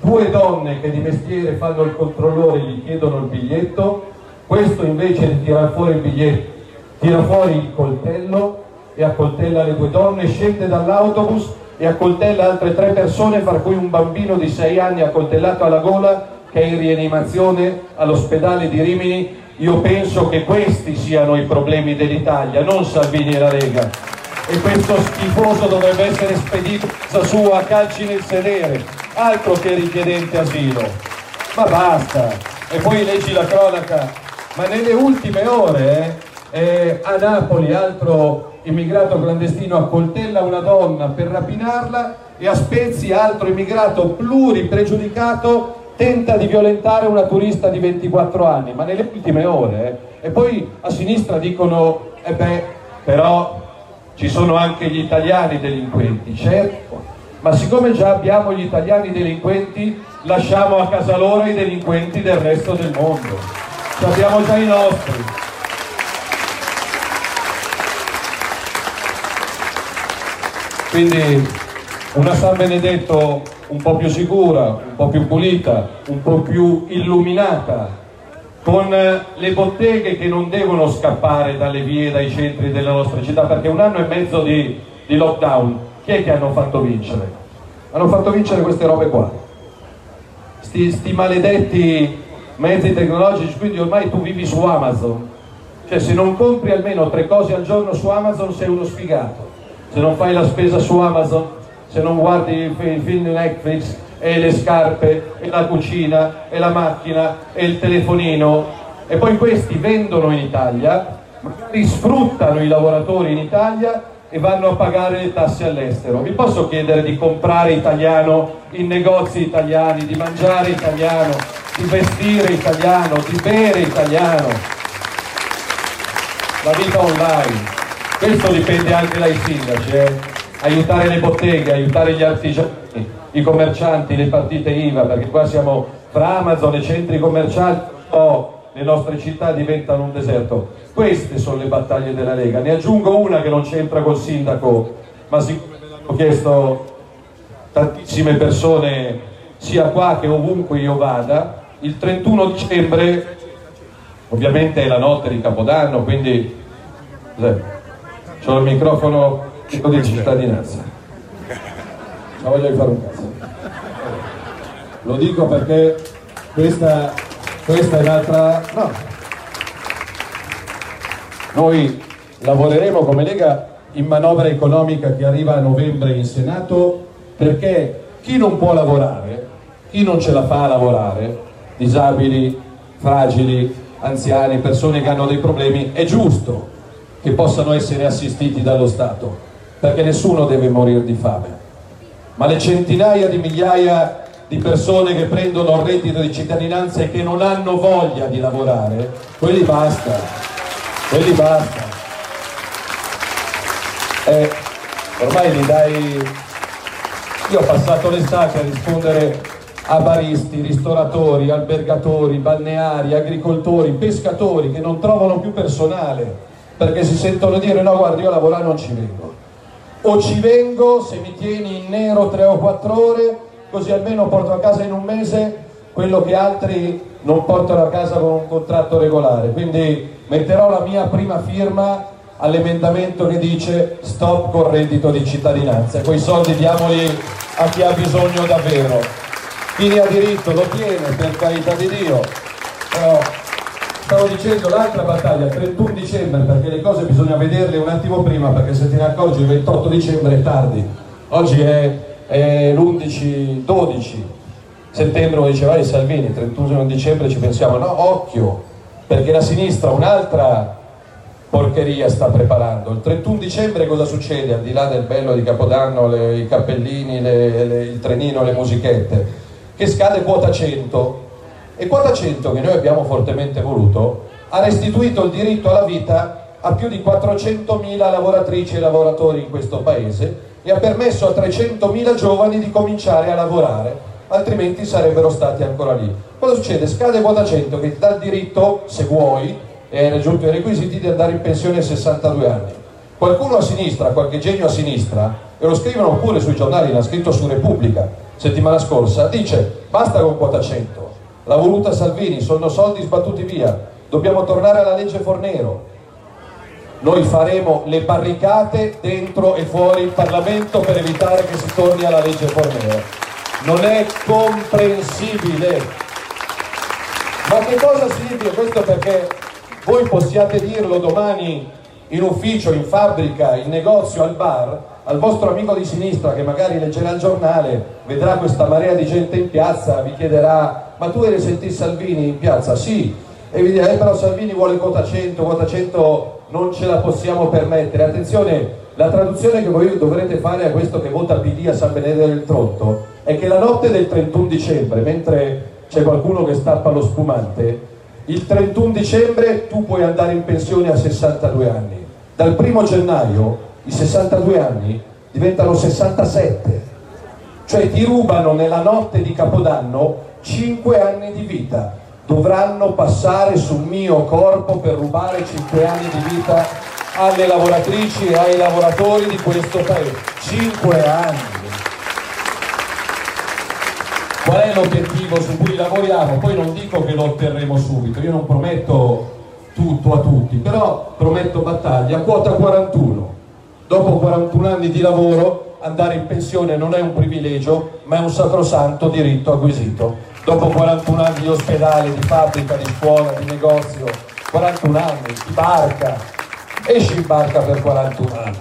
due donne che di mestiere fanno il controllore gli chiedono il biglietto, questo invece di tirare fuori il biglietto tira fuori il coltello e accoltella le due donne, scende dall'autobus e accoltella altre tre persone, fra cui un bambino di sei anni accoltellato alla gola che è in rianimazione all'ospedale di Rimini. Io penso che questi siano i problemi dell'Italia, non Salvini e la Lega. E questo schifoso dovrebbe essere spedito a sua a calci nel sedere, altro che richiedente asilo. Ma basta! E poi leggi la cronaca, ma nelle ultime ore eh, eh, a Napoli altro immigrato clandestino accoltella una donna per rapinarla e a Spezia altro immigrato pluripregiudicato tenta di violentare una turista di 24 anni, ma nelle ultime ore. Eh. E poi a sinistra dicono, eh beh, però ci sono anche gli italiani delinquenti, certo, ma siccome già abbiamo gli italiani delinquenti, lasciamo a casa loro i delinquenti del resto del mondo. Ci abbiamo già i nostri. Quindi una San Benedetto un po' più sicura, un po' più pulita, un po' più illuminata, con le botteghe che non devono scappare dalle vie, dai centri delle nostre città, perché un anno e mezzo di, di lockdown, chi è che hanno fatto vincere? Hanno fatto vincere queste robe qua. Sti, sti maledetti mezzi tecnologici, quindi ormai tu vivi su Amazon. Cioè se non compri almeno tre cose al giorno su Amazon sei uno sfigato se non fai la spesa su Amazon, se non guardi i film Netflix e le scarpe e la cucina e la macchina e il telefonino e poi questi vendono in Italia, magari sfruttano i lavoratori in Italia e vanno a pagare le tasse all'estero. Vi posso chiedere di comprare italiano in negozi italiani, di mangiare italiano, di vestire italiano, di bere italiano? La vita online. Questo dipende anche dai sindaci, eh? aiutare le botteghe, aiutare gli artigiani, i commercianti, le partite IVA, perché qua siamo fra Amazon e centri commerciali, oh, le nostre città diventano un deserto. Queste sono le battaglie della Lega. Ne aggiungo una che non c'entra col sindaco, ma siccome me l'hanno chiesto tantissime persone, sia qua che ovunque io vada, il 31 dicembre, ovviamente è la notte di Capodanno, quindi ho il microfono di cittadinanza. Ma voglio fare un caso. Lo dico perché questa, questa è un'altra... No. Noi lavoreremo come Lega in manovra economica che arriva a novembre in Senato perché chi non può lavorare, chi non ce la fa a lavorare, disabili, fragili, anziani, persone che hanno dei problemi, è giusto che possano essere assistiti dallo Stato, perché nessuno deve morire di fame. Ma le centinaia di migliaia di persone che prendono il reddito di cittadinanza e che non hanno voglia di lavorare, quelli basta, quelli basta. E ormai mi dai... Io ho passato l'estate a rispondere a baristi, ristoratori, albergatori, balneari, agricoltori, pescatori che non trovano più personale perché si sentono dire no guarda io a lavorare non ci vengo. O ci vengo se mi tieni in nero tre o quattro ore così almeno porto a casa in un mese quello che altri non portano a casa con un contratto regolare. Quindi metterò la mia prima firma all'emendamento che dice stop col reddito di cittadinanza quei soldi diamoli a chi ha bisogno davvero. Chi ne ha diritto lo tiene per carità di Dio. Però stavo dicendo l'altra battaglia, 31 dicembre, perché le cose bisogna vederle un attimo prima, perché se te ne accorgi il 28 dicembre è tardi. Oggi è, è l'11-12 settembre, come diceva lei Salvini, 31 dicembre ci pensiamo, no, occhio, perché la sinistra un'altra porcheria sta preparando. Il 31 dicembre cosa succede? Al di là del bello di Capodanno, le, i cappellini, le, le, il trenino, le musichette, che scade quota 100 e quota 100 che noi abbiamo fortemente voluto ha restituito il diritto alla vita a più di 400.000 lavoratrici e lavoratori in questo paese e ha permesso a 300.000 giovani di cominciare a lavorare, altrimenti sarebbero stati ancora lì. Cosa succede? Scade quota 100 che dà il diritto, se vuoi, e hai raggiunto i requisiti, di andare in pensione a 62 anni. Qualcuno a sinistra, qualche genio a sinistra, e lo scrivono pure sui giornali, l'ha scritto su Repubblica settimana scorsa, dice basta con quota 100, l'ha voluta Salvini, sono soldi sbattuti via, dobbiamo tornare alla legge Fornero, noi faremo le barricate dentro e fuori il Parlamento per evitare che si torni alla legge Fornero. Non è comprensibile. Ma che cosa significa questo? Perché voi possiate dirlo domani in ufficio, in fabbrica, in negozio, al bar, al vostro amico di sinistra che magari leggerà il giornale, vedrà questa marea di gente in piazza, vi chiederà ma tu eri sentì Salvini in piazza? Sì, e vi dirà eh, però Salvini vuole quota 100, quota 100 non ce la possiamo permettere. Attenzione, la traduzione che voi dovrete fare a questo che vota PD a San Benedetto del Tronto è che la notte del 31 dicembre, mentre c'è qualcuno che stappa lo spumante, il 31 dicembre tu puoi andare in pensione a 62 anni. Dal 1 gennaio i 62 anni diventano 67. Cioè ti rubano nella notte di Capodanno 5 anni di vita dovranno passare sul mio corpo per rubare 5 anni di vita alle lavoratrici e ai lavoratori di questo paese. 5 anni. Qual è l'obiettivo su cui lavoriamo? Poi non dico che lo otterremo subito, io non prometto tutto a tutti, però prometto battaglia, quota 41. Dopo 41 anni di lavoro andare in pensione non è un privilegio, ma è un sacrosanto diritto acquisito dopo 41 anni di ospedale, di fabbrica, di scuola, di negozio, 41 anni, di barca, esci in barca per 41 anni.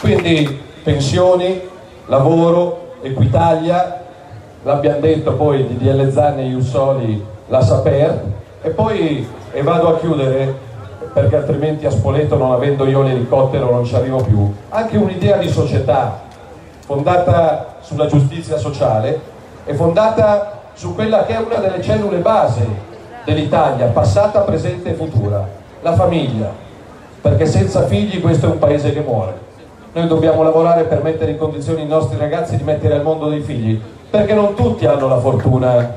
Quindi pensioni, lavoro, Equitalia, l'abbiamo detto poi di DL Zanni e Jussoli, la Saper, e poi, e vado a chiudere, perché altrimenti a Spoleto non avendo io l'elicottero non ci arrivo più, anche un'idea di società fondata sulla giustizia sociale e fondata su quella che è una delle cellule base dell'Italia, passata, presente e futura, la famiglia, perché senza figli questo è un paese che muore. Noi dobbiamo lavorare per mettere in condizione i nostri ragazzi di mettere al mondo dei figli, perché non tutti hanno la fortuna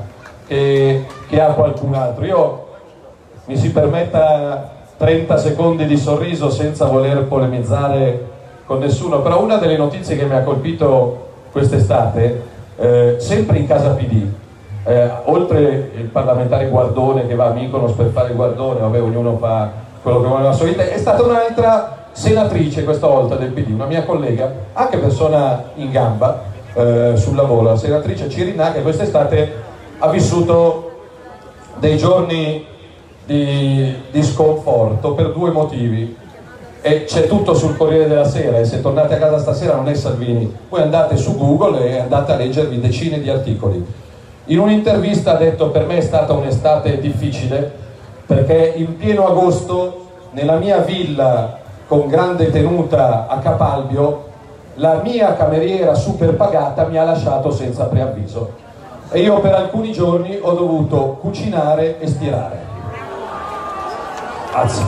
che, che ha qualcun altro. Io mi si permetta 30 secondi di sorriso senza voler polemizzare con nessuno, però una delle notizie che mi ha colpito quest'estate, eh, sempre in casa PD, eh, oltre il parlamentare Guardone che va a Mykonos per fare il Guardone, vabbè ognuno fa quello che vuole la sua vita, è stata un'altra senatrice questa volta del PD, una mia collega, anche persona in gamba eh, sul lavoro, la senatrice Cirinà che quest'estate ha vissuto dei giorni di, di sconforto per due motivi. E c'è tutto sul Corriere della Sera e se tornate a casa stasera non è Salvini, voi andate su Google e andate a leggervi decine di articoli in un'intervista ha detto per me è stata un'estate difficile perché in pieno agosto nella mia villa con grande tenuta a Capalbio la mia cameriera super pagata mi ha lasciato senza preavviso e io per alcuni giorni ho dovuto cucinare e stirare. Anzi,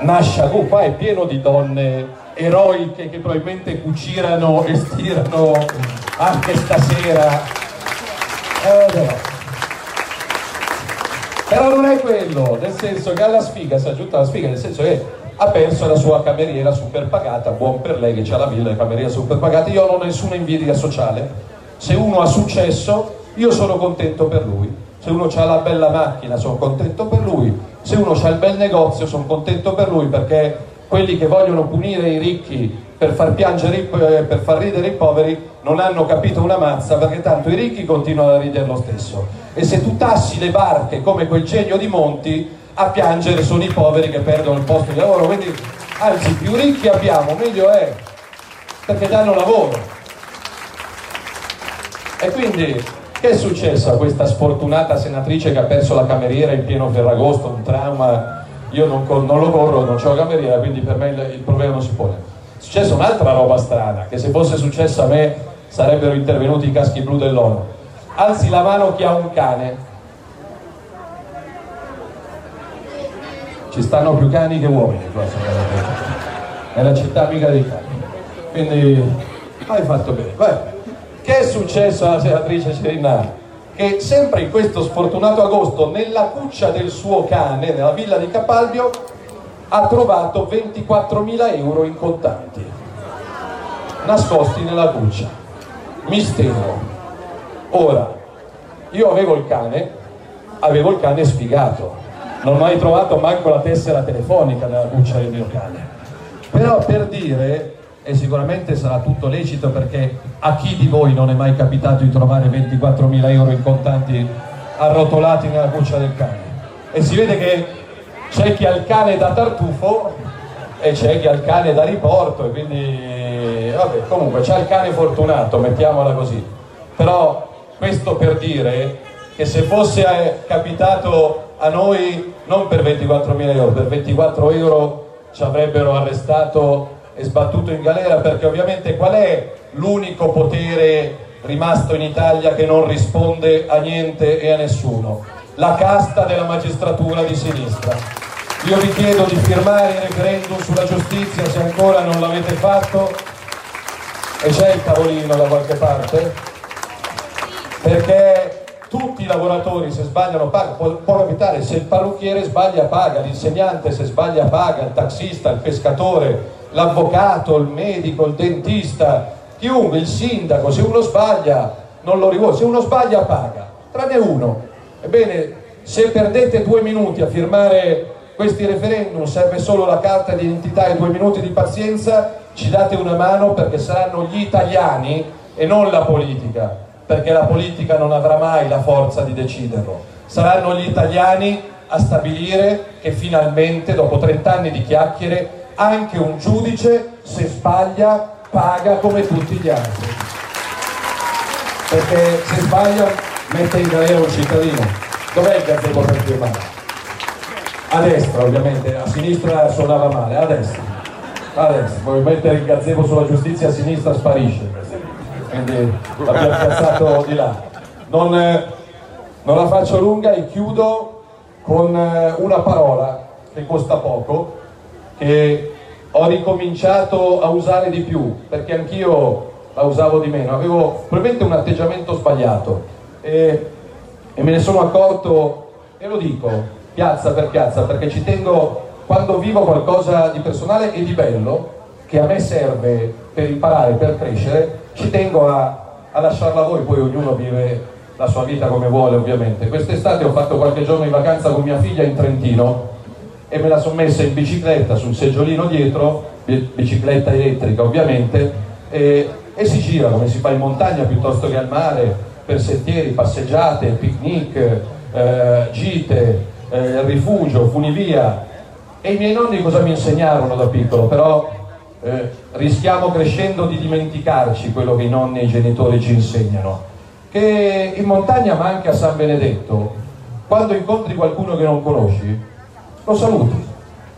Nascia, qua è pieno di donne eroiche che probabilmente cucirano e stirano anche stasera. Eh, però. non è quello, nel senso che alla sfiga si è aggiunta la sfiga, nel senso che ha perso la sua cameriera super pagata, buon per lei che ha la villa e cameriera super pagata, io non ho nessuna invidia sociale, se uno ha successo io sono contento per lui, se uno ha la bella macchina sono contento per lui, se uno ha il bel negozio sono contento per lui perché quelli che vogliono punire i ricchi per far, piangere, eh, per far ridere i poveri non hanno capito una mazza perché tanto i ricchi continuano a ridere lo stesso e se tu tassi le barche come quel genio di Monti a piangere sono i poveri che perdono il posto di lavoro quindi anzi più ricchi abbiamo meglio è perché danno lavoro. E quindi che è successo a questa sfortunata senatrice che ha perso la cameriera in pieno Ferragosto, un trauma? Io non, non lo corro, non ho cameriera, quindi per me il, il problema non si pone. È successa un'altra roba strana, che se fosse successa a me sarebbero intervenuti i caschi blu dell'ONU. Alzi la mano chi ha un cane. Ci stanno più cani che uomini qua, è la città mica dei cani. Quindi hai fatto bene. Beh, che è successo alla senatrice Cerinà? Che sempre in questo sfortunato agosto, nella cuccia del suo cane, nella villa di Capalbio, ha trovato 24.000 euro in contanti, nascosti nella cuccia. Mistero. Ora, io avevo il cane, avevo il cane sfigato, non ho mai trovato manco la tessera telefonica nella cuccia del mio cane. Però per dire e sicuramente sarà tutto lecito perché a chi di voi non è mai capitato di trovare 24.000 euro in contanti arrotolati nella cuccia del cane? E si vede che c'è chi ha il cane da tartufo e c'è chi ha il cane da riporto e quindi vabbè comunque c'è il cane fortunato, mettiamola così. Però questo per dire che se fosse capitato a noi non per 24.000 euro, per 24 euro ci avrebbero arrestato e sbattuto in galera perché ovviamente qual è l'unico potere rimasto in Italia che non risponde a niente e a nessuno? La casta della magistratura di sinistra. Io vi chiedo di firmare il referendum sulla giustizia se ancora non l'avete fatto e c'è il tavolino da qualche parte perché tutti i lavoratori se sbagliano pagano, può, può capitare se il parrucchiere sbaglia paga, l'insegnante se sbaglia paga, il taxista, il pescatore, l'avvocato, il medico, il dentista, chiunque, il sindaco, se uno sbaglia non lo rivolge, se uno sbaglia paga, tranne uno. Ebbene, se perdete due minuti a firmare questi referendum, serve solo la carta di identità e due minuti di pazienza, ci date una mano perché saranno gli italiani e non la politica, perché la politica non avrà mai la forza di deciderlo. Saranno gli italiani a stabilire che finalmente, dopo 30 anni di chiacchiere, anche un giudice se sbaglia paga come tutti gli altri. Perché se sbaglia mette in galera un cittadino. Dov'è il gazebo per firmare? a destra ovviamente, a sinistra suonava male, a destra. A destra, puoi mettere il gazebo sulla giustizia a sinistra sparisce. Quindi l'abbiamo piazzato di là. Non, eh, non la faccio lunga e chiudo con eh, una parola che costa poco che ho ricominciato a usare di più, perché anch'io la usavo di meno, avevo probabilmente un atteggiamento sbagliato e, e me ne sono accorto, e lo dico, piazza per piazza, perché ci tengo, quando vivo qualcosa di personale e di bello, che a me serve per imparare, per crescere, ci tengo a, a lasciarla a voi, poi ognuno vive la sua vita come vuole ovviamente. Quest'estate ho fatto qualche giorno in vacanza con mia figlia in Trentino e me la sono messa in bicicletta sul seggiolino dietro, bicicletta elettrica ovviamente, e, e, si gira come si fa in montagna piuttosto che al mare, per sentieri, passeggiate, picnic, eh, gite, eh, rifugio, funivia. E i miei nonni cosa mi insegnarono da piccolo? Però eh, rischiamo crescendo di dimenticarci quello che i nonni e i genitori ci insegnano. Che in montagna, ma anche a San Benedetto, quando incontri qualcuno che non conosci, lo saluti.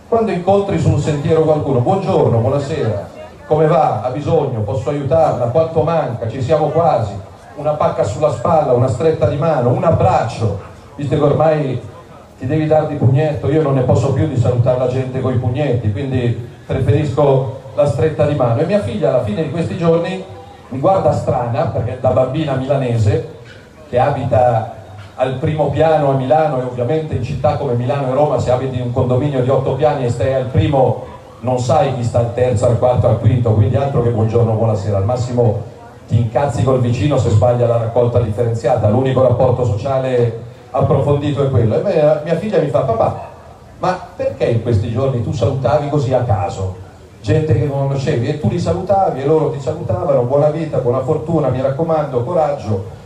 Quando incontri su un sentiero qualcuno, buongiorno, buonasera, come va? Ha bisogno? Posso aiutarla? Quanto manca? Ci siamo quasi. Una pacca sulla spalla, una stretta di mano, un abbraccio, visto che ormai ti devi dare di pugnetto, io non ne posso più di salutare la gente con i pugnetti, quindi preferisco la stretta di mano. E mia figlia alla fine di questi giorni mi guarda strana, perché da bambina milanese, che abita al primo piano a Milano e ovviamente in città come Milano e Roma se abiti un condominio di otto piani e stai al primo non sai chi sta al terzo, al quarto, al quinto, quindi altro che buongiorno, buonasera, al massimo ti incazzi col vicino se sbaglia la raccolta differenziata, l'unico rapporto sociale approfondito è quello. E beh, mia figlia mi fa, papà, ma perché in questi giorni tu salutavi così a caso? Gente che non conoscevi e tu li salutavi e loro ti salutavano, buona vita, buona fortuna, mi raccomando, coraggio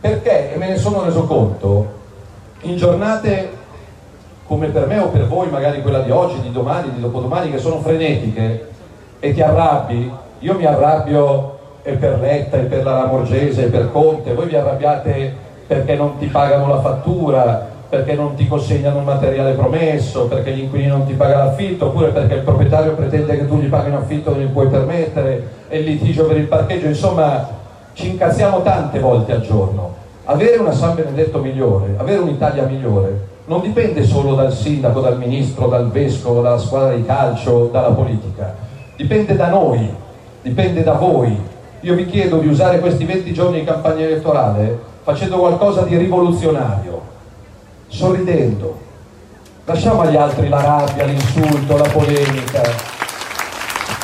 perché, e me ne sono reso conto, in giornate come per me o per voi, magari quella di oggi, di domani, di dopodomani, che sono frenetiche e ti arrabbi. Io mi arrabbio e per Letta e per la Lamorgese e per Conte, voi vi arrabbiate perché non ti pagano la fattura, perché non ti consegnano il materiale promesso, perché gli inquilini non ti pagano l'affitto, oppure perché il proprietario pretende che tu gli paghi un affitto e non gli puoi permettere, e il litigio per il parcheggio, insomma ci incazziamo tante volte al giorno. Avere una San Benedetto migliore, avere un'Italia migliore, non dipende solo dal sindaco, dal ministro, dal vescovo, dalla squadra di calcio, dalla politica, dipende da noi, dipende da voi. Io vi chiedo di usare questi 20 giorni di campagna elettorale facendo qualcosa di rivoluzionario, sorridendo. Lasciamo agli altri la rabbia, l'insulto, la polemica.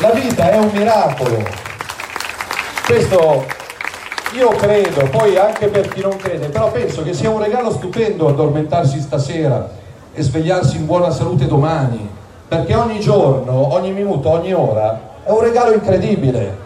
La vita è un miracolo. Questo io credo, poi anche per chi non crede, però penso che sia un regalo stupendo addormentarsi stasera e svegliarsi in buona salute domani, perché ogni giorno, ogni minuto, ogni ora è un regalo incredibile